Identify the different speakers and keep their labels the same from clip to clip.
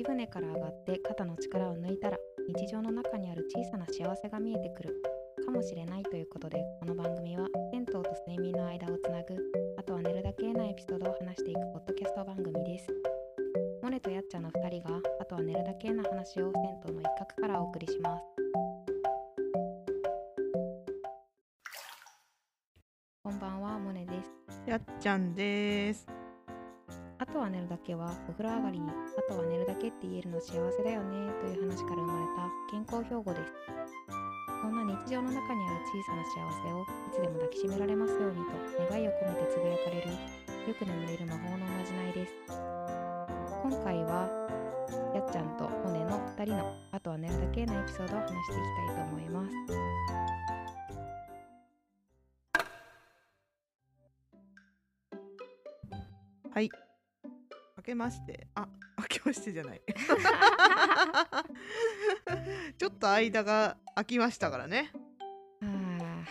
Speaker 1: 湯船から上がって肩の力を抜いたら日常の中にある小さな幸せが見えてくる。かもしれないということでこの番組は銭湯と睡眠の間をつなぐあとは寝るだけなエピソードを話していくポッドキャスト番組です。モネとやっちゃんの2人があとは寝るだけな話を銭湯の一角からお送りします。こんばんはモネです。
Speaker 2: やっちゃんです。
Speaker 1: は寝るだけはお風呂上がりにあとは寝るだけって言えるの幸せだよねという話から生まれた健康標語です。そんな日常の中にある小さな幸せをいつでも抱きしめられますようにと願いを込めてつぶやかれるよく眠れる魔法のおまじないです。今回はやっちゃんとモネの2人のあとは寝るだけのエピソードを話していきたいと思います。
Speaker 2: けまして、あ、明けましてじゃない。ちょっと間が空きましたからね。
Speaker 1: あ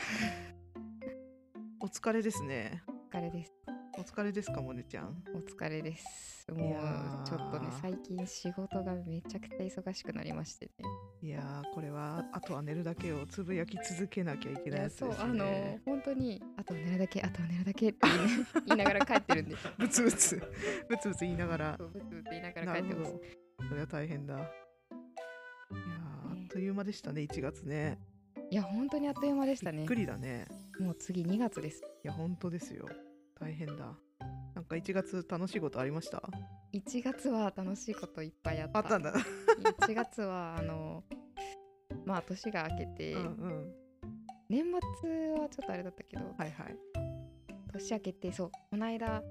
Speaker 2: お疲れですね。
Speaker 1: ーお疲れです
Speaker 2: お疲れですか、モネちゃん。
Speaker 1: お疲れです
Speaker 2: い
Speaker 1: もうちょっとね最近仕事がめちゃくちゃ忙しくなりましてね
Speaker 2: いやー、これは、あとは寝るだけをつぶやき続けなきゃいけないやつです
Speaker 1: そうあの
Speaker 2: ね。
Speaker 1: 本当にあとは寝るだけあとは寝るだけって言い,、ね、言いながら帰ってるんです
Speaker 2: ブツブツ、ブツブツ言いながら
Speaker 1: ブツブツ言いながら帰ってます
Speaker 2: ど。それは大変だ。いやあっという間でしたね、1月ね。
Speaker 1: いや本当にあっという間でしたね
Speaker 2: びっくりだね。
Speaker 1: もう次2月です
Speaker 2: いや、本当ですよ。大変だ。なんか1月楽しいことありました
Speaker 1: ？1月は楽しいこといっぱいあった
Speaker 2: あったんだ。
Speaker 1: 1月はあのまあ年が明けて、
Speaker 2: うんうん。
Speaker 1: 年末はちょっとあれだったけど
Speaker 2: はいはい。
Speaker 1: 年明けてそうこの間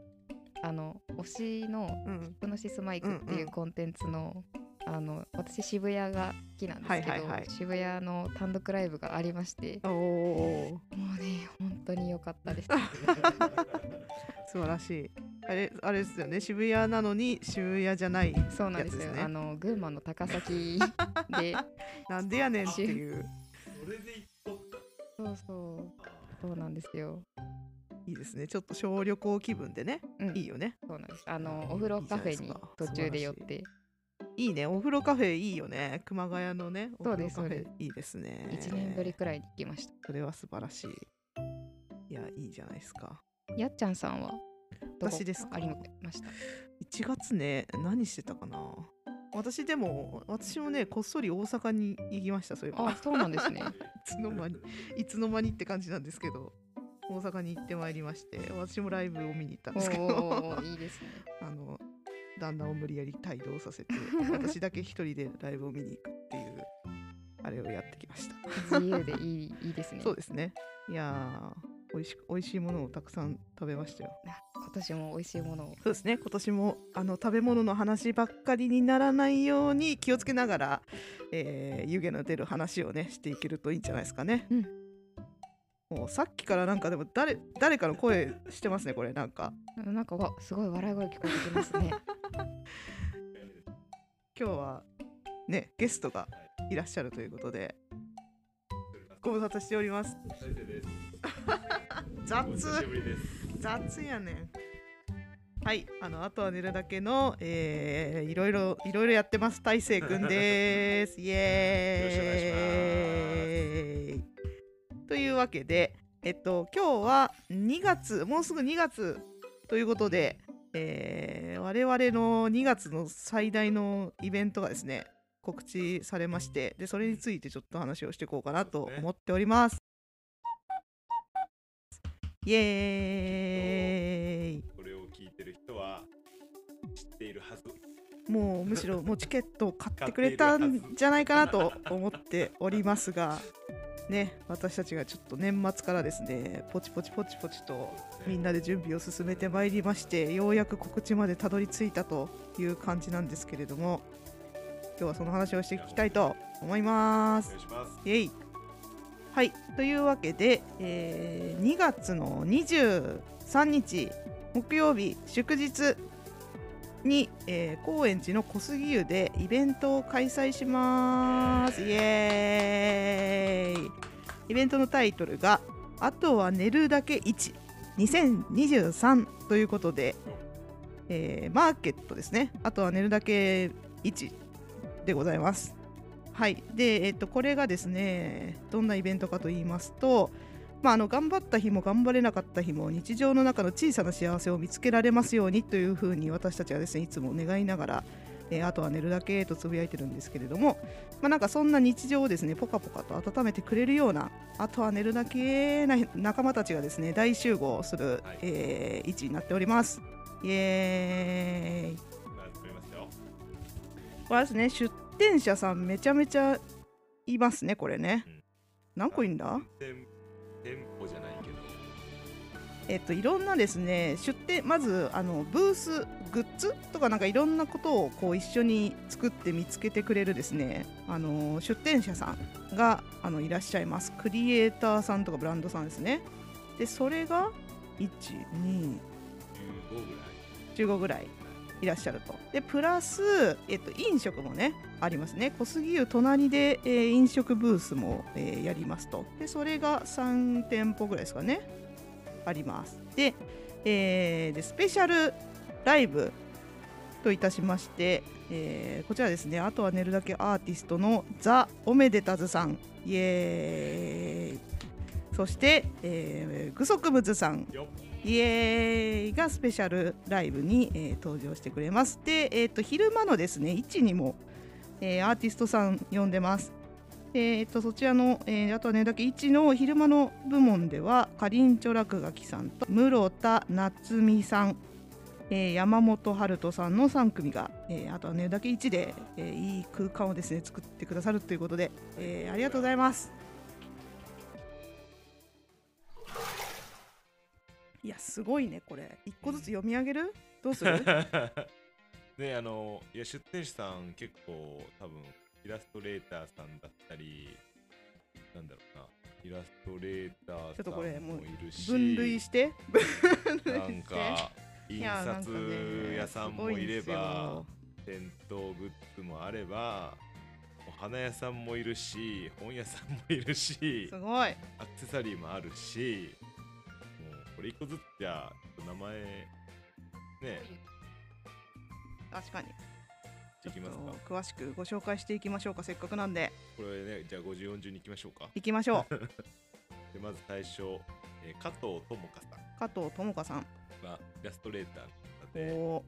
Speaker 1: あの推しの
Speaker 2: うん。
Speaker 1: ヒプノシスマイクって
Speaker 2: うん
Speaker 1: いううんコンテンツの、あの私渋谷が好きなんですけど、
Speaker 2: はいはいはい
Speaker 1: 渋谷の単独ライブがありまして。もうね本当に良かったです
Speaker 2: 素晴らしい。あれ、あれですよね。渋谷なのに渋谷じゃない。
Speaker 1: そうなんですよあの群馬の高崎 で
Speaker 2: なんでやねんっていう。
Speaker 1: そうそうそうなんですよ、
Speaker 2: いいですね。ちょっと小旅行気分でね。
Speaker 1: うん、
Speaker 2: いいよね。
Speaker 1: そうなんですあのお風呂カフェに途中で寄って
Speaker 2: いいね。お風呂カフェいいよね。熊谷のね。お風呂カフェいいですね。
Speaker 1: 1年ぶりくらいに行きました
Speaker 2: それは素晴らしい。いや、いいじゃないですか。
Speaker 1: やっちゃんさんは？
Speaker 2: 私ですか？
Speaker 1: ありました
Speaker 2: ？1月ね、何してたかな？私でも、私もね、こっそり大阪に行きました。そういえば。
Speaker 1: あそうなんですね。
Speaker 2: いつの間にいつの間にって感じなんですけど大阪に行ってまいりまして私もライブを見に行ったん
Speaker 1: お
Speaker 2: ですけど。
Speaker 1: ーいいですね。
Speaker 2: あの旦那を無理やり帯同させて私だけ一人でライブを見に行くっていうあれをやってきました。
Speaker 1: 自由でいいいいですね。
Speaker 2: そうですね。いやー美味しく美味しいものをたくさん食べましたよ。
Speaker 1: あ今年も美味しいものを。
Speaker 2: そうですね。今年もあの食べ物の話ばっかりにならないように気をつけながら、えー湯気の出る話をねしていけるといいんじゃないですかね、
Speaker 1: うん。
Speaker 2: もうさっきからなんかでも誰誰かの声してますねこれ。なんか。
Speaker 1: なんかわすごい笑い声聞こえてきますね。
Speaker 2: 今日はねゲストがいらっしゃるということでご無沙汰しております雑。雑やねんはいあのあとは寝るだけの、えー、いろいろいろいろやってます。大成くんです。イエーイ。というわけでえっと今日は2月もうすぐ2月ということで、えー我々の2月の最大のイベントがですね告知されましてでそれについてちょっと話をしていこうかなと思っております。イエーイ
Speaker 3: これを聞いてる人は知っているはず。
Speaker 2: もうむしろもうチケットを買ってくれたんじゃないかなと思っておりますが ね私たちがちょっと年末からですねポチポチポチポチとみんなで準備を進めてまいりましてようやく告知までたどり着いたという感じなんですけれども今日はその話をしていきたいと思います
Speaker 3: お願いします。
Speaker 2: イエイはい。というわけで、えー2月の23日木曜日祝日に、えー高円寺の小杉湯でイベントを開催します。イエーイ。イベントのタイトルが「あとは寝るだけ1」2023ということで、えーマーケットですね。あとは寝るだけ1でございます。はい、で、えっと、これがですね、どんなイベントかと言いますと、まあ、あの頑張った日も頑張れなかった日も日常の中の小さな幸せを見つけられますようにというふうに私たちはですねいつも願いながら、えーあとは寝るだけとつぶやいてるんですけれども、まあ、なんかそんな日常をですねポカポカと温めてくれるようなあとは寝るだけな仲間たちがですね大集合する、
Speaker 3: はい
Speaker 2: えー位置になっております。イエーイ。これですね出店者さんめちゃめちゃいますねこれね、
Speaker 3: うん。
Speaker 2: 何個いんだ？
Speaker 3: 店店舗じゃないけど、
Speaker 2: えっといろんなですね出店まずあのブースグッズとかなんかいろんなことをこう一緒に作って見つけてくれるですね。あの出店者さんがあのいらっしゃいます。クリエイターさんとかブランドさんですね。でそれが1 2
Speaker 3: 15ぐらい。
Speaker 2: 15ぐらいいらっしゃると。でプラス、えっと、飲食もねありますね。小杉湯隣で、えー飲食ブースも、えーやりますと。でそれが3店舗ぐらいですかね。あります。で,、えーでスペシャルライブといたしまして、えーこちらですね。あとは寝るだけアーティストのザ・オメデタズさん。イエーイ。そして、えー、グソクムズさん。イエーイがスペシャルライブに、えー登場してくれます。で、えー、と昼間のですね、位置にも、えーアーティストさん呼んでます。えー、とそちらの、えーあとはねだけ1の昼間の部門ではかりんちょ落書きさんと室田夏美さん、えー山本春人さんの3組が、えーあとはねだけ1で、えーいい空間をですね作ってくださるということで、えーありがとうございます。いやすごいねこれ。一個ずつ読み上げる？どうする？
Speaker 3: ねあのいや出店者さん結構多分イラストレーターさんだったりなんだろうなイラストレーター
Speaker 2: ちょっとこれもう
Speaker 3: さんもいるし
Speaker 2: 分類して？
Speaker 3: なんか印刷
Speaker 2: ね
Speaker 3: 屋さんもいれば店頭グッズもあればお花屋さんもいるし本屋さんもいるし
Speaker 2: すごい。
Speaker 3: アクセサリーもあるしこれ一個ずつじゃあ名前ね。
Speaker 2: 確かに。
Speaker 3: いきますか。
Speaker 2: 詳しくご紹介していきましょうかせっかくなんで。
Speaker 3: これねじゃあ50、40に行きましょうか。
Speaker 2: いきましょう。
Speaker 3: でまず最初、えー加藤智香さん。
Speaker 2: 加藤智香さん。
Speaker 3: はイラストレーターの方で
Speaker 2: お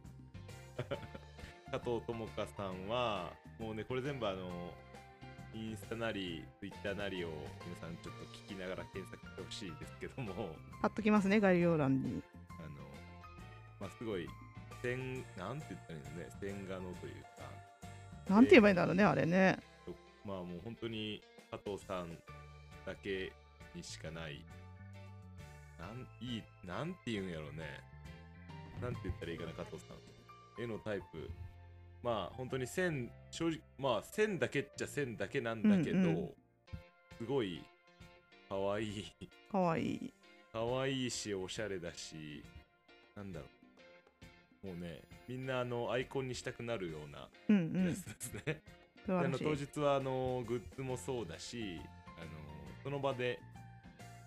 Speaker 3: 加藤智香さんはもうねこれ全部あのインスタなりツイッターなりを皆さんちょっと聞きながら検索してほしいですけども
Speaker 2: 貼っときますね概要欄に。
Speaker 3: あのまあすごい線なんて言ったらいいのね線画のというか。
Speaker 2: なんて言えばいいんだろうねあれね。
Speaker 3: まあもう本当に加藤さんだけにしかない。なんいいなんて言うんやろうね。なんて言ったらいいかな加藤さん。絵のタイプまあ本当に線正直まあ線だけっちゃ線だけなんだけど、
Speaker 2: うんうん。
Speaker 3: すごいかわい。い
Speaker 2: かわい。い
Speaker 3: かわいいしおしゃれだしなんだろう。もうねみんなあのアイコンにしたくなるような
Speaker 2: うんうん。
Speaker 3: やつですね、
Speaker 2: 素
Speaker 3: であの
Speaker 2: 晴らしい。
Speaker 3: 当日はあのグッズもそうだしあのその場で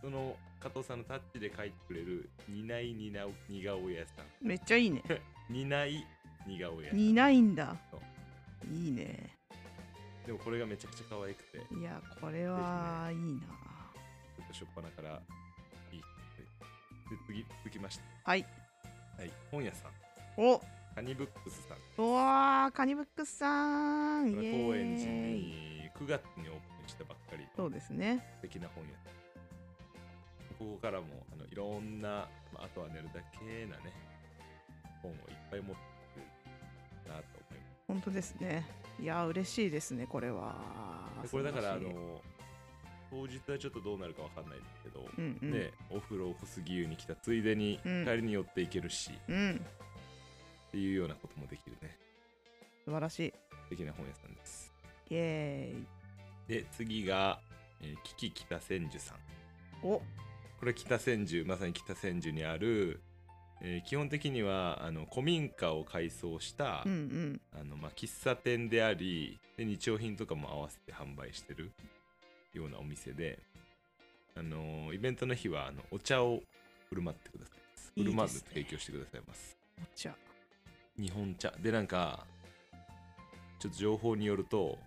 Speaker 3: その加藤さんのタッチで描いてくれる担い担う似顔絵屋さん。
Speaker 2: めっちゃいいね。
Speaker 3: 担い似顔絵
Speaker 2: 似ないんだ。いいね。
Speaker 3: でもこれがめちゃくちゃ可愛くて。ちょ
Speaker 2: いやこれはいいな。
Speaker 3: っとしょっぱなからいいで次続きまして
Speaker 2: はい。
Speaker 3: はい。本屋さん。
Speaker 2: お。
Speaker 3: カニブックスさん。
Speaker 2: うわーカニブックスさん。
Speaker 3: 高円寺に9月にオープンしたばっかり。
Speaker 2: そうですね。
Speaker 3: 素敵な本屋。ここからもあのいろんな、まあ、あとは寝るだけなね本をいっぱい持って
Speaker 2: 本当ですね。いや嬉しいですねこれは。
Speaker 3: これだからあの当日はちょっとどうなるかわかんないですけど、
Speaker 2: うんうん。
Speaker 3: ねお風呂小杉湯に来たついでに
Speaker 2: うん。
Speaker 3: 帰りに寄っていけるし、っ
Speaker 2: うん。
Speaker 3: ていうようなこともできるね。
Speaker 2: 素晴らしい。
Speaker 3: 素敵な本屋さんです。
Speaker 2: イエーイ。
Speaker 3: で次が、えー、キキ北千住さん。
Speaker 2: お。
Speaker 3: これ北千住まさに北千住にある、えー基本的にはあの古民家を改装した、
Speaker 2: うんうん。
Speaker 3: あのまあ、喫茶店でありで日用品とかも合わせて販売してるようなお店で、あのーイベントの日はあのお茶を振る舞ってください
Speaker 2: いいね。
Speaker 3: 振る舞う提供してくださいます。
Speaker 2: お茶。
Speaker 3: 日本茶。でなんかちょっと情報によると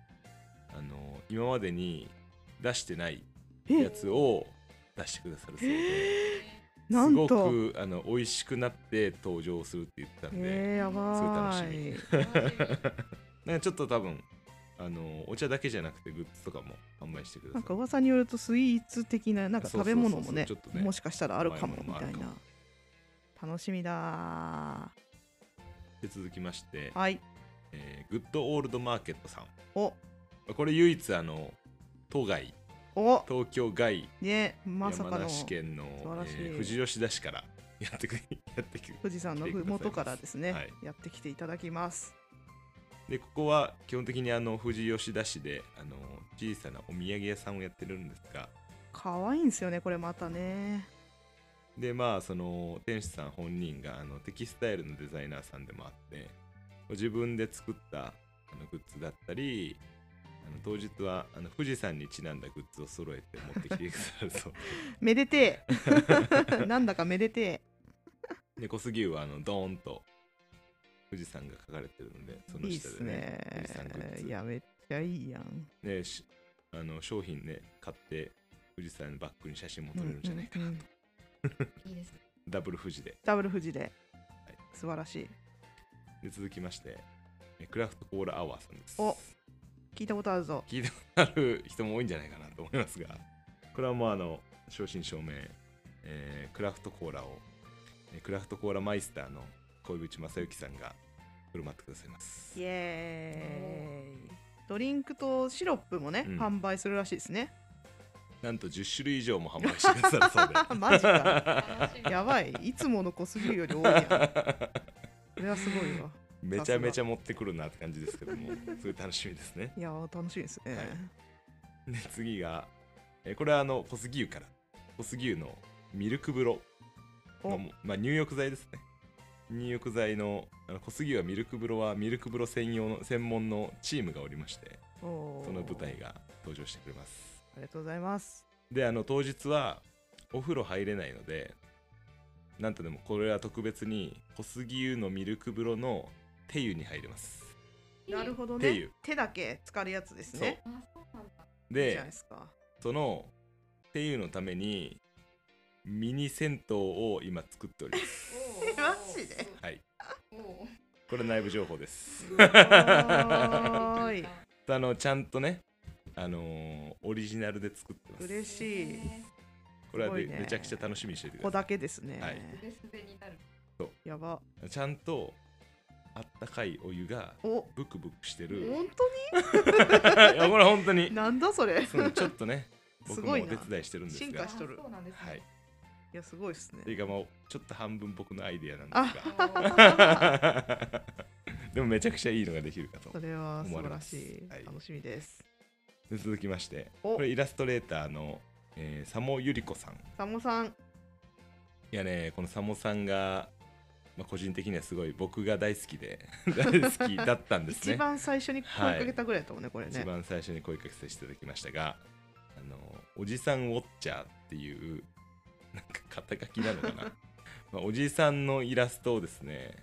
Speaker 3: あの今までに出してない
Speaker 2: え
Speaker 3: やつを出してくださるそうですごくあの美味しくなって登場するって言ってたんで、
Speaker 2: えー、やばい。
Speaker 3: すごい なんかちょっと多分あのお茶だけじゃなくてグッズとかも販売してくださる
Speaker 2: なんか噂によるとスイーツ的ななんか食べ物もねもしかしたらあるかもみたいな。楽しみだ
Speaker 3: で続きまして、
Speaker 2: はい。
Speaker 3: えーグッドオールドマーケットさん。
Speaker 2: お。
Speaker 3: これ唯一あの都外
Speaker 2: お。
Speaker 3: 東京外。
Speaker 2: ねまさかの。
Speaker 3: 山梨県の富士吉田市からやってく やってく
Speaker 2: 富士山のふもとからですね、
Speaker 3: はい。
Speaker 2: やってきていただきます。
Speaker 3: でここは基本的にあの富士吉田市であの小さなお土産屋さんをやってるんですが。
Speaker 2: 可愛いんですよねこれまたね。
Speaker 3: でまあその店主さん本人があのテキスタイルのデザイナーさんでもあって自分で作ったあのグッズだったりあの当日はあの富士山にちなんだグッズを揃えて持ってきてくださるそう
Speaker 2: めでてえ。なんだかめでてえ。
Speaker 3: で小杉湯はあのドーンと富士山が書かれてるのでその
Speaker 2: いいっす
Speaker 3: 下でね。富士山グッズ。
Speaker 2: ねいやめっちゃいいやん。
Speaker 3: ねしあの商品ね買って富士山のバッグに写真も撮れるんじゃないかなと、
Speaker 2: うんうんうん。
Speaker 1: いいですね。
Speaker 3: ダブル富士で。
Speaker 2: ダブル富士で。素晴らしい。
Speaker 3: で続きましてえクラフトコーラアワーさんです。
Speaker 2: お聞いたことあるぞ。
Speaker 3: 聞いたことある人も多いんじゃないかなと思いますが。これはもうあの正真正銘、えークラフトコーラを、えークラフトコーラマイスターの小口正幸さんが振る舞ってくださいます。
Speaker 2: イエーイ。ドリンクとシロップもね、
Speaker 3: うん。
Speaker 2: 販売するらしいですね。
Speaker 3: なんと10種類以上も販売してくださるそうで。
Speaker 2: マジか。やばい。いつもの小杉より多いやん。これはすごいわ
Speaker 3: めちゃめちゃ持ってくるなって感じですけども。すごい楽しみですね。
Speaker 2: いやー楽しみですね、
Speaker 3: はい。で次が、えーこれはあの小杉湯から小杉湯のミルク風呂の
Speaker 2: お。
Speaker 3: まあ、入浴剤ですね。入浴剤のあの小杉湯はミルク風呂はミルク風呂専用の専門のチームがおりましてその舞台が登場してくれます。
Speaker 2: ありがとうございます。
Speaker 3: であの当日はお風呂入れないのでなんとでもこれは特別に小杉湯のミルク風呂の手湯に入れます。
Speaker 2: なるほどね。
Speaker 3: 手湯
Speaker 2: 手だけ浸かるやつですね。
Speaker 1: あ、そう。なんだ。
Speaker 2: いいじゃない
Speaker 3: で
Speaker 2: ですか。
Speaker 3: その手湯のためにミニ銭湯を今作っております。
Speaker 2: え マジで？
Speaker 3: はい。
Speaker 1: おお。
Speaker 3: これ内部情報です。
Speaker 2: すごーい。
Speaker 3: あのちゃんとねあのーオリジナルで作ってます。
Speaker 2: 嬉しい。
Speaker 3: これはです
Speaker 2: ごいね。
Speaker 3: めちゃくちゃ楽しみにしておいてく
Speaker 2: ここ
Speaker 3: ださ
Speaker 2: だけですね、
Speaker 3: はい。
Speaker 1: すべすべになる。
Speaker 2: やば。
Speaker 3: いちゃんとあったかいお湯が
Speaker 2: お
Speaker 3: ブクブクしてる。
Speaker 2: 本
Speaker 3: いやこれ本当に。
Speaker 2: 当になんだそれ？
Speaker 3: そうちょっとね
Speaker 2: すごいな。
Speaker 3: 僕もお手伝いしてるんですが。
Speaker 2: 進化しとる。
Speaker 1: あそうなんですね。
Speaker 3: はい。
Speaker 2: いやすごいですね。
Speaker 3: っていうかもうちょっと半分僕のアイデアなん
Speaker 2: あ
Speaker 3: ですが。でもめちゃくちゃいいのができるかと
Speaker 2: それは素晴ら
Speaker 3: 思われます。
Speaker 2: しい、
Speaker 3: はい。
Speaker 2: 楽しみです。
Speaker 3: で続きまして
Speaker 2: お。
Speaker 3: これイラストレーターの、えー、佐茂ゆり子さん。
Speaker 2: サモさん。
Speaker 3: いやねこの佐茂さんが、まあ、個人的にはすごい僕が大好きで 大好きだったんですね。
Speaker 2: 一番最初に声かけたぐらいだったもんね、これね。
Speaker 3: 一番最初に声かけさせていただきましたがあのおじさんウォッチャーっていうなんか肩書きなのかな、まあ、おじさんのイラストをですね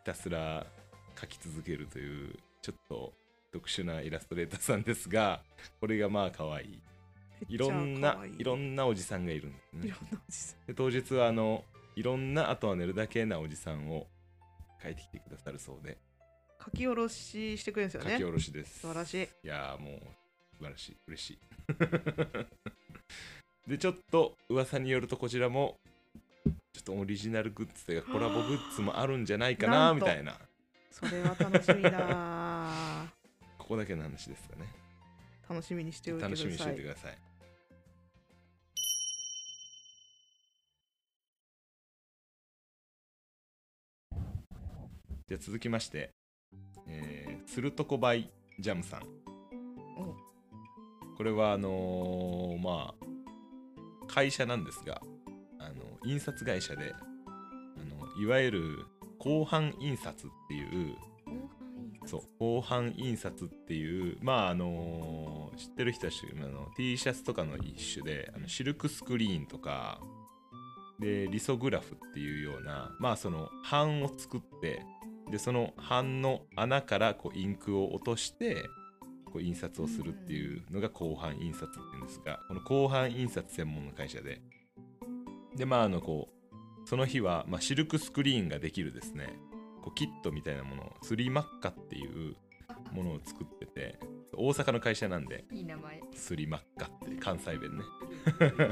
Speaker 3: ひたすら描き続けるというちょっと特殊なイラストレーターさんですがこれがまあ可愛い。い。ろんな
Speaker 2: い
Speaker 3: いろんなおじさんがいるんですね。で当日はあのいろんなあとは寝るだけなおじさんを描いてきてくださるそうで。
Speaker 2: 書き下ろししてくれるんですよね。
Speaker 3: 書き下ろしです。
Speaker 2: 素晴らしい。
Speaker 3: いやーもう素晴らしい。嬉しい。でちょっと噂によるとこちらもちょっとオリジナルグッズというかコラボグッズもあるんじゃないか
Speaker 2: な
Speaker 3: みたいな。
Speaker 2: それは楽しみだ。
Speaker 3: ここだけの話ですかね。
Speaker 2: 楽しみにしておいてください。
Speaker 3: 楽しみにしておいてくださいじゃあ続きまして、えー、するとこバイジャムさん。これはあのーまあ会社なんですがあの印刷会社であのいわゆる後半印刷っていうそう後半印刷っていうまああの知ってる人は知ってるあの T シャツとかの一種であのシルクスクリーンとかでリソグラフっていうようなまあその版を作ってでその版の穴からこうインクを落としてこう印刷をするっていうのが広範印刷っていうんですがこの広範印刷専門の会社で。でまああのこうその日は、まあ、シルクスクリーンができるですね。こうキットみたいなものをスリーマッカっていうものを作ってて大阪の会社なんで
Speaker 1: いい名前。
Speaker 3: スリマッカって関西弁ね。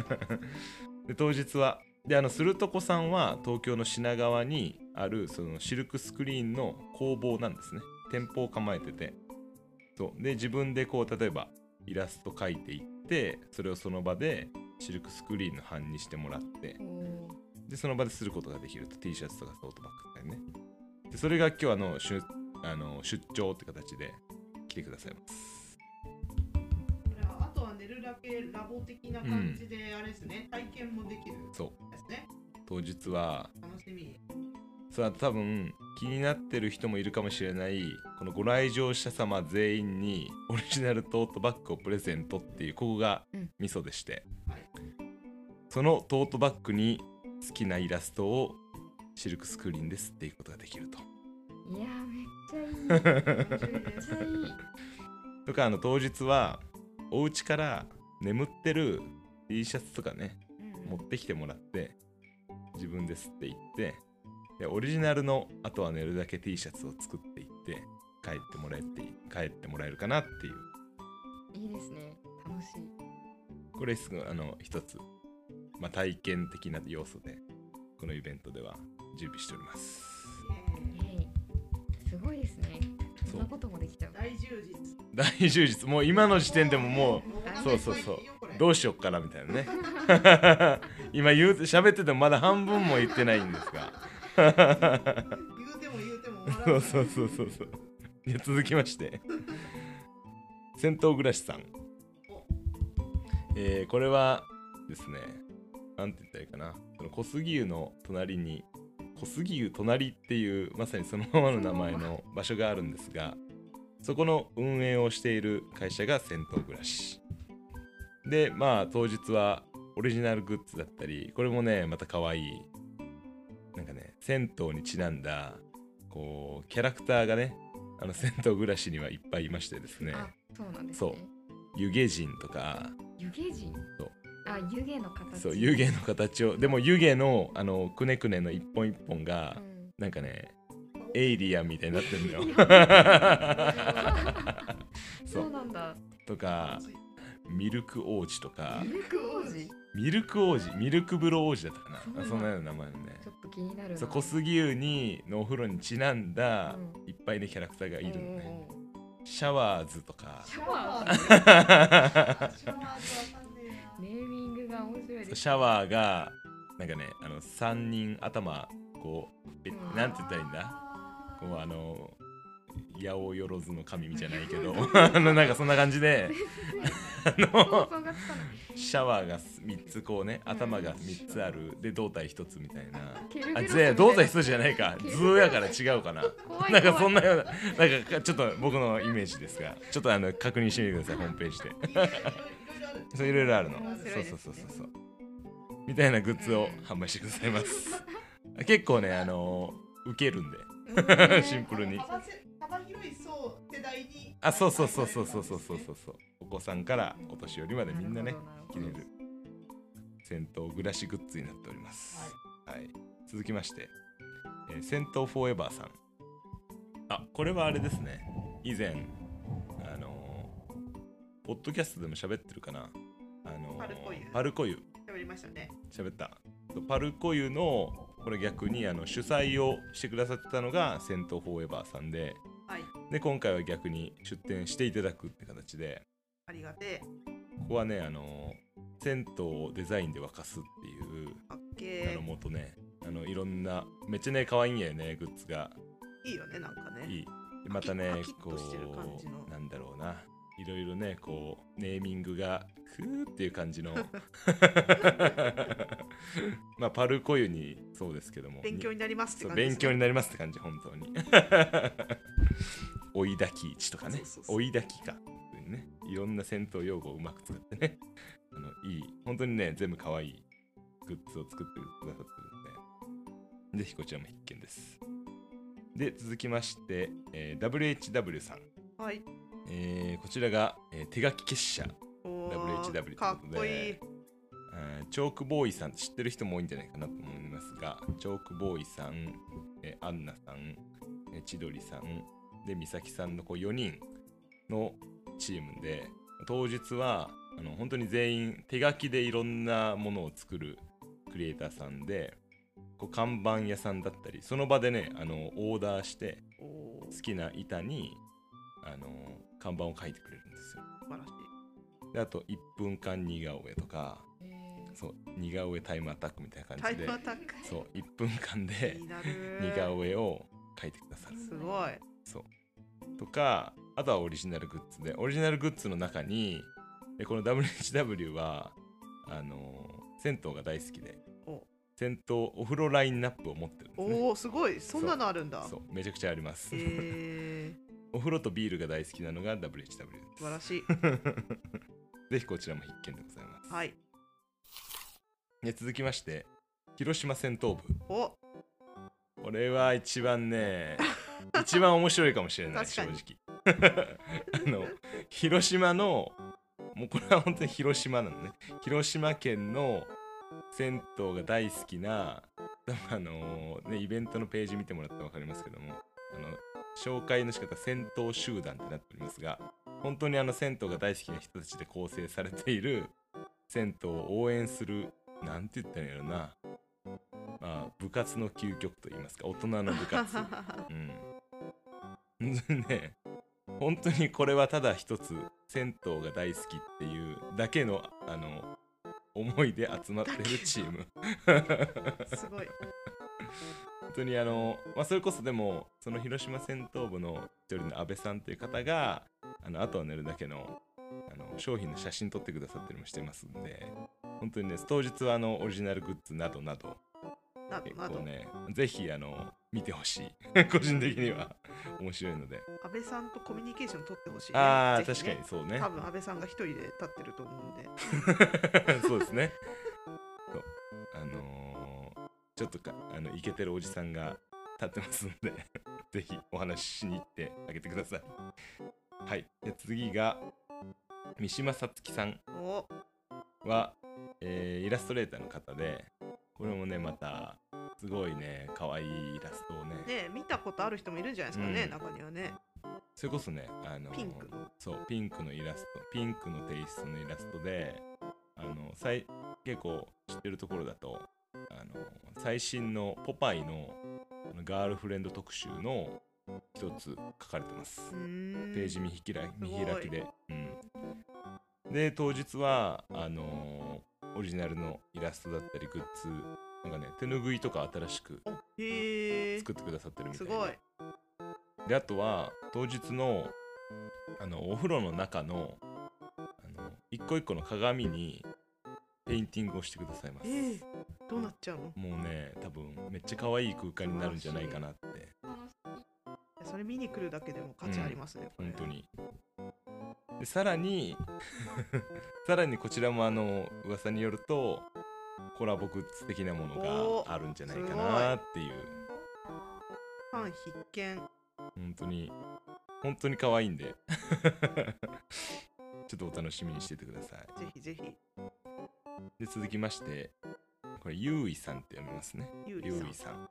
Speaker 3: で当日はであのするとこさんは東京の品川にあるそのシルクスクリーンの工房なんですね。店舗を構えてて。そう。で自分でこう例えばイラスト描いていってそれをその場でシルクスクリーンの版にしてもらって。でその場ですることができると。T シャツとかトートバッグとかね。でそれが今日あの出あの出張って形で来てくださいます。
Speaker 2: あとは寝るだけラボ的な感じで、あれですね、体験もできる
Speaker 3: そう
Speaker 2: ですね。
Speaker 3: 当日は
Speaker 2: 楽しみ。
Speaker 3: それは多分気になってる人もいるかもしれないこのご来場者様全員にオリジナルトートバッグをプレゼントっていうここが
Speaker 1: うん。
Speaker 3: ミソでして、
Speaker 2: はい
Speaker 3: そのトートバッグに好きなイラストをシルクスクリーンですっていうことができると。
Speaker 1: いやめっちゃいい。めっちゃいい。
Speaker 3: とかあの当日はお家から眠ってる T シャツとかね持ってきてもらって自分ですって言ってでオリジナルのあとは寝るだけ T シャツを作っていって帰ってもらえて帰ってもらえるかなっていう。
Speaker 1: いいですね。楽しい。
Speaker 3: これすごいあの一つ、まあ、体験的な要素でこのイベントでは準備しております。
Speaker 1: すごいですね。そ
Speaker 3: ん
Speaker 1: なこともできちゃう。
Speaker 2: 大充実。
Speaker 3: 大充実。もう今の時点でももうそうそう
Speaker 2: う。
Speaker 3: うどうしよっかなみたいなね。今言う喋っててもまだ半分も言ってないんですが
Speaker 2: 言うても言うても終わらない
Speaker 3: そうそうそうそう続きまして、戦闘暮らしさん。えーこれはですね、なんて言ったらいいかな、その小杉湯の隣に、小杉湯隣っていうまさにそのままの名前の場所があるんですが、そこの運営をしている会社が戦闘暮らし。で、まあ当日はオリジナルグッズだったり、これもね、また可愛いなんかね、銭湯にちなんだ、こう、キャラクターがね、あの銭湯暮らしにはいっぱいいましてですね、
Speaker 1: あそうなんです
Speaker 3: そう。
Speaker 1: ね
Speaker 3: 湯気人とか、
Speaker 1: 湯気人？
Speaker 3: そう。
Speaker 1: あ湯気の形。
Speaker 3: そう、湯気の形を、でも湯気の、あの、くねくねの一本一本が
Speaker 1: う、ん。
Speaker 3: なんかね、エイリアンみたいになってるんだよ。そ
Speaker 1: うなんだ。
Speaker 3: とか、ミルク王子とか。
Speaker 1: ミ、ルク王子？
Speaker 3: ミルク王子、ミルク風呂王子だったかな。
Speaker 1: そん
Speaker 3: なような名前のね。
Speaker 1: ち。ょっと気になるな。
Speaker 3: そう小杉湯にのお風呂にちなんだ、
Speaker 1: う
Speaker 3: いっぱいねキャラクターがいるのね、
Speaker 1: うんうんうん
Speaker 3: シャワーズとか。
Speaker 1: シャワー
Speaker 2: シャワーズわかんねえ
Speaker 1: ネーミングが面白い
Speaker 3: シャワーがなんかねあの3人頭こうえ
Speaker 1: うん。
Speaker 3: なんて言ったらいいんだ？こうあの八百万の神じゃないけど。
Speaker 2: うん
Speaker 3: あのなんかそんな感じで。あ
Speaker 1: 想
Speaker 3: のシャワーが3つこうね頭が3つある。で胴体1つみたいな。あ
Speaker 1: みたいな。
Speaker 3: ぜ胴体1つじゃないか。図やから違うかな。
Speaker 1: 怖い
Speaker 3: なんかそん
Speaker 1: な
Speaker 3: なようななんかちょっと僕のイメージですが。ちょっとあの確認してみてくださいホームページで。そういろいろあるの。そうそうそうそうそう。みたいなグッズを販売してくださいます。結構ねあの受けるんで。シンプルに。
Speaker 2: 幅広い層世代に。
Speaker 3: あそうそうそうそうそうそうそうそうそうお子さんからお年寄りまでみんなね着れる銭湯暮らしグッズになっております、はい、続きまして、えー銭湯フォーエバーさん。あこれはあれですね。以前あのーポッドキャストでも喋ってるかな。あのー
Speaker 2: パルコ湯。
Speaker 3: パルコ湯。
Speaker 2: 喋りましたね。
Speaker 3: 喋った。パルコ湯のこれ逆にあの主催をしてくださってたのが銭湯フォーエバーさんで
Speaker 2: はい。
Speaker 3: で今回は逆に出店していただくって形で
Speaker 2: ありがてえ。
Speaker 3: ここはねあの銭湯をデザインで沸かすっていう
Speaker 2: かっ
Speaker 3: あ
Speaker 2: け
Speaker 3: のもとねあのいろんなめっちゃね可愛いんやよねグッズが。
Speaker 2: えいいよねなんかね。
Speaker 3: いい。でまたね
Speaker 2: パキッ
Speaker 3: こ
Speaker 2: としてる感じの。
Speaker 3: うなんだろうな。いろいろねこうネーミングがクーっていう感じの。まあパルコ湯にそうですけども。
Speaker 2: 勉強になりますって
Speaker 3: そう
Speaker 2: 感じ
Speaker 3: 勉強になりますって感じ本当に。追いだき市とかね。
Speaker 2: そうそうそう
Speaker 3: 追いだきかいろんな戦闘用語をうまく使ってね あのいい本当にね全部可愛いグッズを作ってくださってるんでぜひこちらも必見です。で続きまして、えー WHW さん、
Speaker 2: はい。
Speaker 3: えーこちらが、えー手書き結社。WHW ということで。
Speaker 2: かっこいい。
Speaker 3: えーチョークボーイさん知ってる人も多いんじゃないかなと思いますがチョークボーイさん、えーアンナさん、えー千鳥さんで美咲さんのこう4人のチームで当日はあの本当に全員手書きでいろんなものを作るクリエイターさんでこう看板屋さんだったりその場でねあのオーダーして好きな板にあの看板を書いてくれるんですよ。
Speaker 2: 素晴らしい。
Speaker 3: であと1分間似顔絵とかそう似顔絵タイムアタックみたいな
Speaker 2: タ
Speaker 3: 感じでそう1分間で似顔絵を描いてくださる
Speaker 2: すごい。
Speaker 3: そう。とかあとはオリジナルグッズで。オリジナルグッズの中にでこの WHW はあの銭湯が大好きで。
Speaker 2: お。
Speaker 3: 銭湯お風呂ラインナップを持ってるんですね。
Speaker 2: おおすごい。そんなのあるんだ。
Speaker 3: そう。めちゃくちゃあります、
Speaker 2: へえ
Speaker 3: お風呂とビールが大好きなのが WHW です。
Speaker 2: 素晴らしい。
Speaker 3: ぜひこちらも必見でございます、
Speaker 2: はい。
Speaker 3: で続きまして広島戦闘部。
Speaker 2: お。
Speaker 3: これは一番ね一番面白いかもしれない正
Speaker 2: 確
Speaker 3: 直あの広島のもうこれは本当に広島なのね。広島県の銭湯が大好きなあのねイベントのページ見てもらったら分かりますけどもあの紹介の仕方銭湯集団ってなっておりますが本当にあの銭湯が大好きな人たちで構成されている銭湯を応援するなんて言ったらいいんやろな。まあ部活の究極と言いますか大人の部活。うん。ね本当にこれはただ一つ銭湯が大好きっていうだけのあの思いで集まってるチーム。
Speaker 2: すごい。
Speaker 3: 本当にあの、まあ、それこそでもその広島戦闘部の一人の安倍さんという方があのあとは寝るだけのあの商品の写真撮ってくださったりもしてますんで本当にね当日はあのオリジナルグッズなどなど結構ねぜひあの見てほしい。個人的には面白いので。
Speaker 2: 安倍さんとコミュニケーション取ってほしいね、
Speaker 3: ああ、
Speaker 2: ね。
Speaker 3: かにそうね。
Speaker 2: 多分安倍さんが一人で立ってると思うんで。
Speaker 3: そうですね。あのーちょっとかあのイケてるおじさんが立ってますので ぜひお話ししに行ってあげてください。はい。で次が三島さつきさん
Speaker 2: お
Speaker 3: は、えーイラストレーターの方でこれもねまたすごいね可愛いイラストをね。
Speaker 2: ね見たことある人もいるんじゃないですかね、
Speaker 3: うん。
Speaker 2: 中にはね
Speaker 3: それこそねあのー
Speaker 2: ピンクの。
Speaker 3: そうピンクのイラストピンクのテイストのイラストであの最結構知ってるところだとあの最新のポパイのあのガールフレンド特集の一つ書かれてます。ページ見開見
Speaker 2: すごい。
Speaker 3: 開きで、うん、で当日はあのオリジナルのイラストだったりグッズなんかね手ぬぐいとか新しく作ってくださってるみたいで。
Speaker 2: すごい
Speaker 3: であとは当日のあのお風呂の中のあの一個一個の鏡にペインティングをしてくださいます、
Speaker 2: えー、どうなっちゃうの？
Speaker 3: もうね多分めっちゃ可愛い空間になるんじゃないかなって。
Speaker 2: それ見に来るだけでも価値ありますね、これ。
Speaker 3: 本当に。でさらに さらにこちらもあの噂によるとコラボグッズ的なものがあるんじゃないかなっていう。
Speaker 2: ファン必見
Speaker 3: 本当に。本当に可愛いんで。ちょっとお楽しみにしててください。
Speaker 2: ぜひぜひ。
Speaker 3: で続きましてこれゆういさんって読みますね。
Speaker 2: ゆう
Speaker 3: いさん。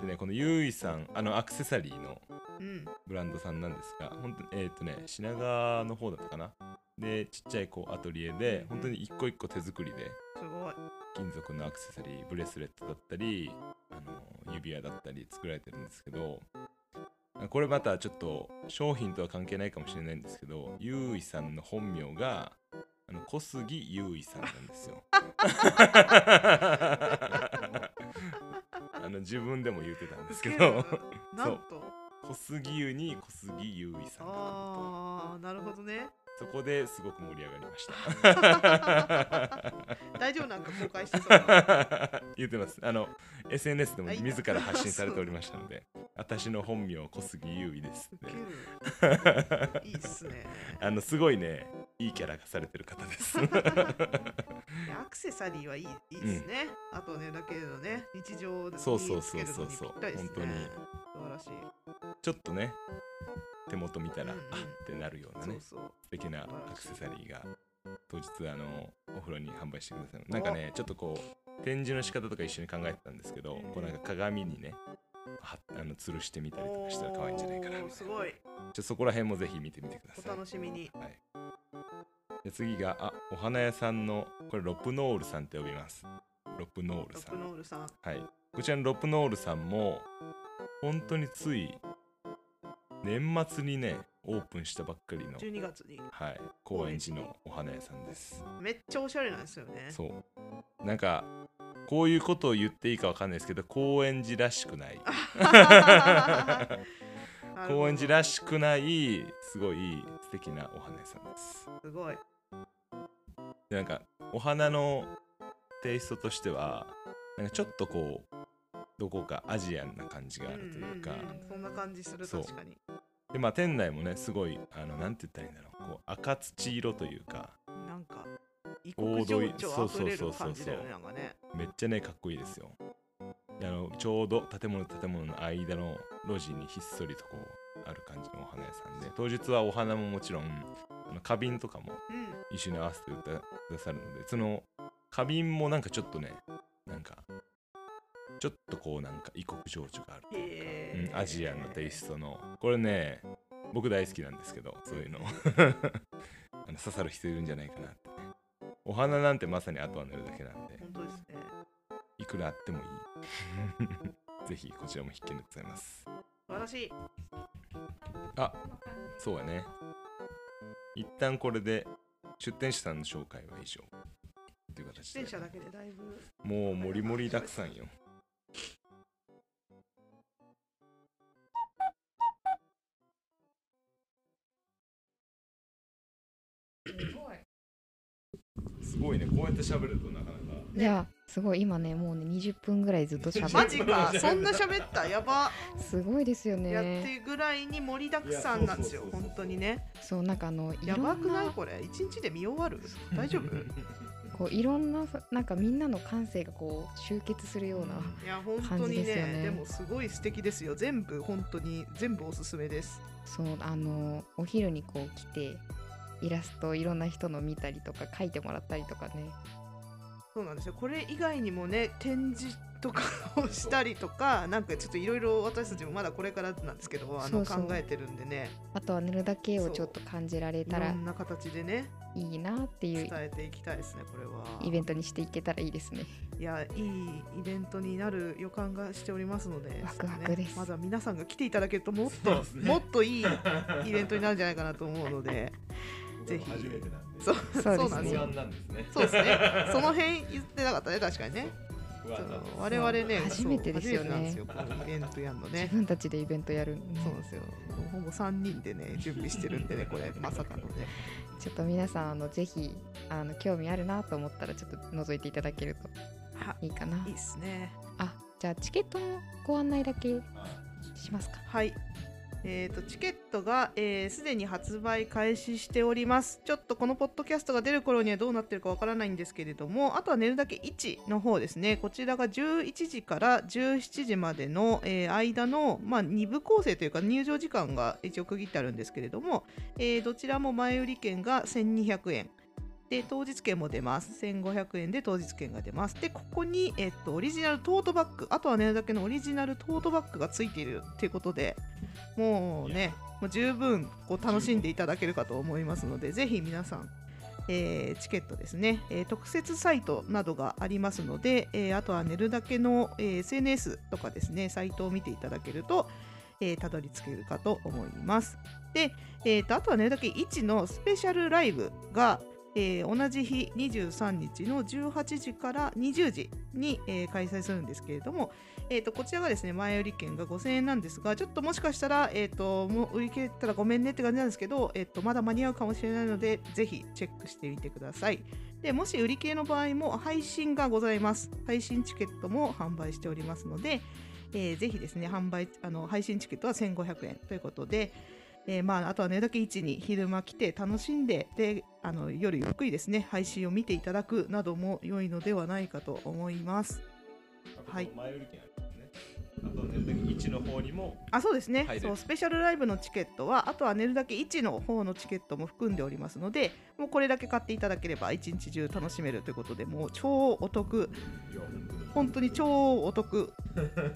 Speaker 3: でねこのゆういさんあのアクセサリーの
Speaker 2: うん。
Speaker 3: ブランドさんなんですが本当にえっ、とね品川の方だったかな？でちっちゃいこうアトリエで本当に一個一個手作りです
Speaker 2: ごい。
Speaker 3: 金属のアクセサリーブレスレットだったりあの指輪だったり作られてるんですけどこれまたちょっと商品とは関係ないかもしれないんですけどゆういさんの本名があの小杉ゆういさんなんですよ。あの自分でも言ってたんですけど。
Speaker 2: な。んと？
Speaker 3: 小杉湯に小杉ゆういさんが
Speaker 2: ああなるほどね。
Speaker 3: そこですごく盛り上がりました。
Speaker 2: 大丈夫なんか公開して
Speaker 3: 言ってます。あの SNS でも自ら発信されておりましたので私の本名小杉ゆういですっ
Speaker 2: いいっすね。
Speaker 3: あのすごいねいいキャラがされてる方です。
Speaker 2: アクセサリーはいいいいですね、あとねだけどね日常で
Speaker 3: そうそうそうそうそう。
Speaker 2: ね。
Speaker 3: 本当に。
Speaker 2: 素晴ららしい。
Speaker 3: ちょっとね手元見たら、
Speaker 2: うんうん。
Speaker 3: あってなるようなね
Speaker 2: そうそう。
Speaker 3: 素敵なアクセサリーが当日あのお風呂に販売してくださる。なんかねちょっとこう展示の仕方とか一緒に考えてたんですけど、
Speaker 2: うん。
Speaker 3: こうなんか鏡にねはあの吊るしてみたりとかしたら可愛いんじゃないかな
Speaker 2: すごい。
Speaker 3: ちょそこら辺もぜひ見てみてください。
Speaker 2: お楽しみに。
Speaker 3: はい、で次があお花屋さんのこれロプノールさんって呼びます。ロプノール
Speaker 2: ロ
Speaker 3: さん。
Speaker 2: プノールさん。
Speaker 3: はい。こちらのロプノールさんも本当につい年末にねオープンしたばっかりの
Speaker 2: 12月に。
Speaker 3: はい高円寺のお花屋さんです。
Speaker 2: めっちゃおしゃれなんですよね。
Speaker 3: そう。なんかこういうことを言っていいかわかんないですけど高円寺らしくない。高円寺らしくないすごい素敵なお花屋さんです。
Speaker 2: すごい。
Speaker 3: でなんかお花のテイストとしてはなんかちょっとこうどこかアジアンな感じがあるというか、
Speaker 2: んんん。そんな感じする確かに。
Speaker 3: でまあ店内もねすごいあのなんて言ったらいいんだろう。こう赤土色というか。
Speaker 2: なんか異国情緒あふれる感じだよねなんかね
Speaker 3: めっちゃねかっこいいですよ。であのちょうど建物と建物の間の路地にひっそりとこうある感じのお花屋さんで当日はお花ももちろんあの花瓶とかも
Speaker 2: うん。
Speaker 3: 一緒に合わせて売ってくださるのでその花瓶もなんかちょっとねなんかちょっとこうなんか異国情緒があるというか、うんアジアンのテイストの。これね僕大好きなんですけどそういうの。あの刺さる人いるんじゃないかなってね。お花なんてまさにあとは塗るだけなんでくらあってもいい。ぜひこちらも必見でございます。
Speaker 2: 素晴らしい
Speaker 3: あそうやね。一旦これで出店者さんの紹介は以上。という形で。
Speaker 2: 出演者だけでだいぶ。
Speaker 3: もうもりもりたくさんよ。すごいね。こうやって喋るとなかなか。
Speaker 1: いやすごい今ねもうね20分ぐらいずっと喋っ
Speaker 2: マジかそんな喋った？やば。
Speaker 1: すごいですよ
Speaker 2: やっ
Speaker 1: ね
Speaker 2: てぐらいに盛りだくさんなんですよ本当にね。
Speaker 1: そうなんかあのい
Speaker 2: や
Speaker 1: ろん
Speaker 2: ばくない？
Speaker 1: な
Speaker 2: これ一日で見終わる？大丈夫？
Speaker 1: こういろんななんかみんなの感性がこう集結するようない
Speaker 2: や本当
Speaker 1: 感じ
Speaker 2: にね。
Speaker 1: ですよね
Speaker 2: でもすごい素敵ですよ。全部本当に全部おすすめです。
Speaker 1: そうあのお昼にこう来てイラストいろんな人の見たりとか書いてもらったりとかね
Speaker 2: そうなんですよ。これ以外にもね展示とかをしたりとか なんかちょっといろいろ私たちもまだこれからなんですけどあの考えてるんでね。
Speaker 1: あとは寝るだけをちょっと感じられ
Speaker 2: い
Speaker 1: たら
Speaker 2: ろんな形でね
Speaker 1: いいなっていう
Speaker 2: 伝えていきたいですねこれは。
Speaker 1: イベントにしていけたらいいですね。
Speaker 2: いやいいイベントになる予感がしておりますので
Speaker 1: ワクワクです。
Speaker 2: ねまずは皆さんが来ていただけるともっと、
Speaker 3: ね。
Speaker 2: もっといいイベントになるんじゃないかなと思うので ぜひ。
Speaker 3: 初めてなんで。
Speaker 2: そう。
Speaker 1: そうです。ね
Speaker 2: そうなんです。よそうですね。その辺言ってなかったね確かにね。我々ね
Speaker 1: 初めてですよね。
Speaker 2: イベントやるのね。
Speaker 1: 自分たちでイベントやる、
Speaker 2: そうなんですよ。ほぼ3人でね準備してるんでね これまさかのね。
Speaker 1: ちょっと皆さんあのぜひあの興味あるなと思ったらちょっと覗いていただけると
Speaker 2: はい
Speaker 1: いかな。い
Speaker 2: いっすね。
Speaker 1: あじゃあチケットのご案内だけしますか。
Speaker 2: はい。えー、とチケットがすで、ー、に発売開始しております。ちょっとこのポッドキャストが出る頃にはどうなってるかわからないんですけれども、あとは寝るだけ1の方ですね、こちらが11時から17時までの、えー間の、まあ、2部構成というか入場時間が一応区切ってあるんですけれども、えーどちらも前売り券が1200円。で当日券も出ます1500円で当日券が出ますでここに、えっと、オリジナルトートバッグあとは寝るだけのオリジナルトートバッグがついているということでもうねもう十分こう楽しんでいただけるかと思いますのでぜひ皆さん、えーチケットですね、えー特設サイトなどがありますので、えーあとは寝るだけの、えー SNS とかですねサイトを見ていただけると、えーたどり着けるかと思います。で、えーとあとは寝るだけ1のスペシャルライブがえー同じ日23日の18時から20時に、えー開催するんですけれども、えー、とこちらがですね前売り券が5000円なんですがちょっともしかしたら、えー、ともう売り切れたらごめんねって感じなんですけど、えー、とまだ間に合うかもしれないのでぜひチェックしてみてください。でもし売り切れの場合も配信がございます。配信チケットも販売しておりますので、えーぜひですね販売あの配信チケットは1500円ということでえーまあ、あとは寝ねだけ1に昼間来て楽しんでであの夜ゆっくりですね配信を見ていただくなども良いのではないかと思います。はい。
Speaker 3: 前売り券あとね、だけ1の方にも
Speaker 2: あそうですね。そうスペシャルライブのチケットはあとは寝るだけ1の方のチケットも含んでおりますのでもうこれだけ買っていただければ一日中楽しめるということでもう超お得本当に超お得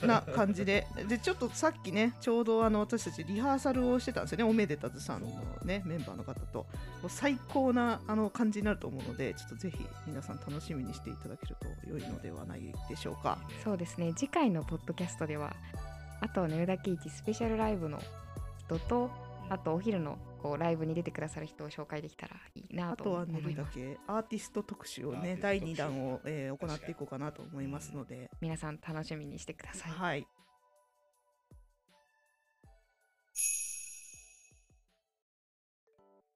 Speaker 2: な感じで。でちょっとさっきねちょうどあの私たちリハーサルをしてたんですよね。おめでたずさんのねメンバーの方と。もう最高なあの感じになると思うのでちょっとぜひ皆さん楽しみにしていただけると良いのではないでしょうか。
Speaker 1: そうですね。次回のポッドキャストではあとは寝るだけ一スペシャルライブの人とあとお昼のこうライブに出てくださる人を紹介できたらいいなと
Speaker 2: あとは
Speaker 1: 思います。
Speaker 2: 寝るだけアーティスト特集をね第2
Speaker 3: 特集。
Speaker 2: 弾を、えー行っていこうかなと思いますので。
Speaker 1: 皆さん楽しみにしてください。
Speaker 2: はい。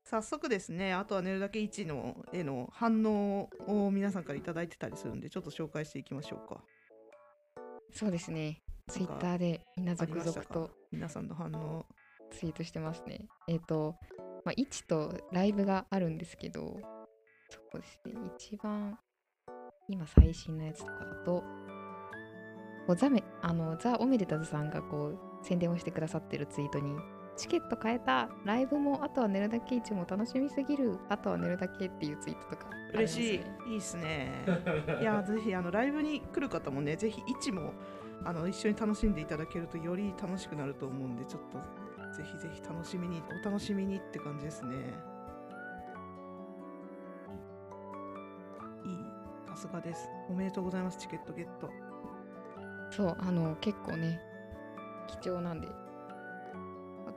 Speaker 2: 早速ですねあとは寝るだけ1のへの反応を皆さんからいただいてたりするんでちょっと紹介していきましょうか
Speaker 1: そうですね。ツイッターでみんな続々と
Speaker 2: 皆さんの反応。
Speaker 1: ツイートしてますね。えっ、とまあ1とライブがあるんですけどそうですね。一番今最新のやつとかだとこうザメあのザ・オメデタズさんがこう宣伝をしてくださってるツイートにチケット買えた。ライブもあとは寝るだけ。一も楽しみすぎる。あとは寝るだけっていうツイートとか。あるんです
Speaker 2: 嬉しい
Speaker 1: ね。
Speaker 2: いいっすね。いやぜひあのライブに来る方もねぜひ1もあの一緒に楽しんでいただけるとより楽しくなると思うんでちょっとぜひぜひ楽しみにお楽しみにって感じですね。いいさすがです。おめでとうございますチケットゲット。
Speaker 1: そうあの結構ね貴重なんで
Speaker 2: あ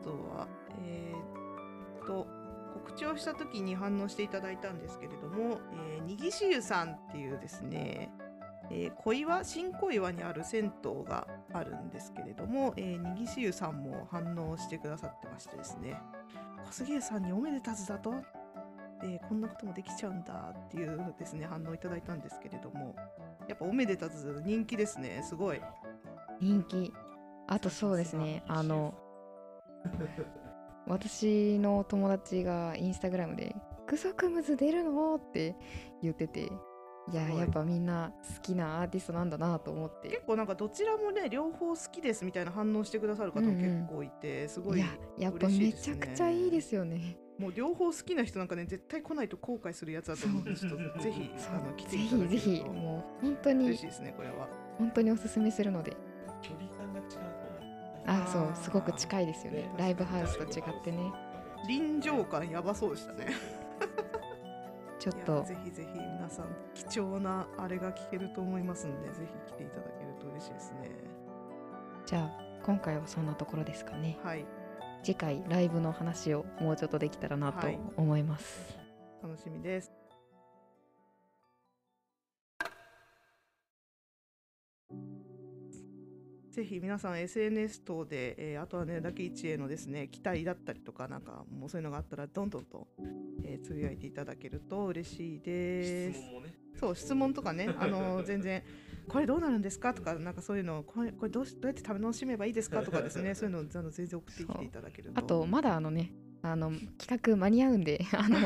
Speaker 2: とはえーっと告知をした時に反応していただいたんですけれども、えー、にぎしゆさんっていうですね、えー小岩新小岩にある銭湯があるんですけれども、えー、にぎしゆさんも反応してくださってましてですね小杉湯さんにおめでたずだと、えーこんなこともできちゃうんだっていうですね反応いただいたんですけれどもやっぱおめでたず人気ですねすごい。
Speaker 1: 人気。あとそうですねあの 私の友達がインスタグラムで「クソクムズ出るの?」って言ってていややっぱみんな好きなアーティストなんだなと思って。
Speaker 2: 結構なんかどちらもね両方好きですみたいな反応してくださる方も結構いて、すごい
Speaker 1: いややっぱめちゃくちゃいいですよね。
Speaker 2: もう両方好きな人なんかね絶対来ないと後悔するやつだと思うんでちょっとぜひあの来
Speaker 1: ぜ
Speaker 2: ていただけると。
Speaker 1: ひぜひ。もう本当に
Speaker 2: 嬉しいですねこれは。
Speaker 1: 本当におすすめするので。
Speaker 3: 距離
Speaker 1: あそうすごく近いですよね。
Speaker 3: ね
Speaker 1: ライブハウスと違ってね。
Speaker 2: 臨場感やばそうでしたね。
Speaker 1: ちょっと。
Speaker 2: ぜひぜひ皆さん貴重なあれが聞けると思いますんでぜひ来ていただけると嬉しいですね。
Speaker 1: じゃあ今回はそんなところですかね。
Speaker 2: はい。
Speaker 1: 次回ライブの話をもうちょっとできたらなと
Speaker 2: はい。
Speaker 1: 思います、
Speaker 2: 楽しみですぜひ皆さん SNS 等で、えーあとはねだけ一へのですね期待だったりとかなんかもうそういうのがあったらどんどんと、えーつぶやいていただけると嬉しいです。
Speaker 3: 質問もね。
Speaker 2: そう質問とかね あの全然これどうなるんですかとかなんかそういうのこれこれどうしどうやって楽しめばいいですかとかですね そういうのをあの全然送ってきていただけると。
Speaker 1: あとまだあのねあの企画間に合うんで あの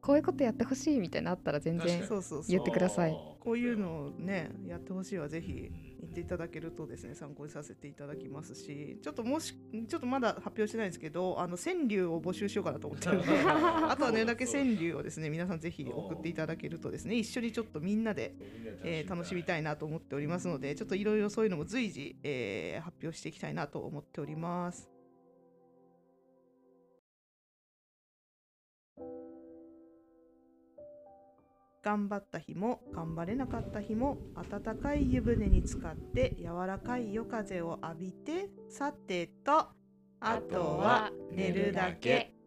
Speaker 1: こういうことやってほしいみたいなのあったら全然
Speaker 3: 確か
Speaker 2: そうそうそう。
Speaker 1: 言ってください。
Speaker 2: こういうのをねやってほしいはぜひ言っていただけるとですね参考にさせていただきますしちょっともしちょっとまだ発表してないんですけどあの川柳を募集しようかなと思って。るんであとはねだけ川柳をですね皆さんぜひ送っていただけるとですね一緒にちょっとみんなで、えー楽しみたいなと思っておりますのでちょっといろいろそういうのも随時、えー発表していきたいなと思っております。頑張った日も頑張れなかった日も温かい湯船に浸かって柔らかい夜風を浴びてさてとあとは寝るだけ。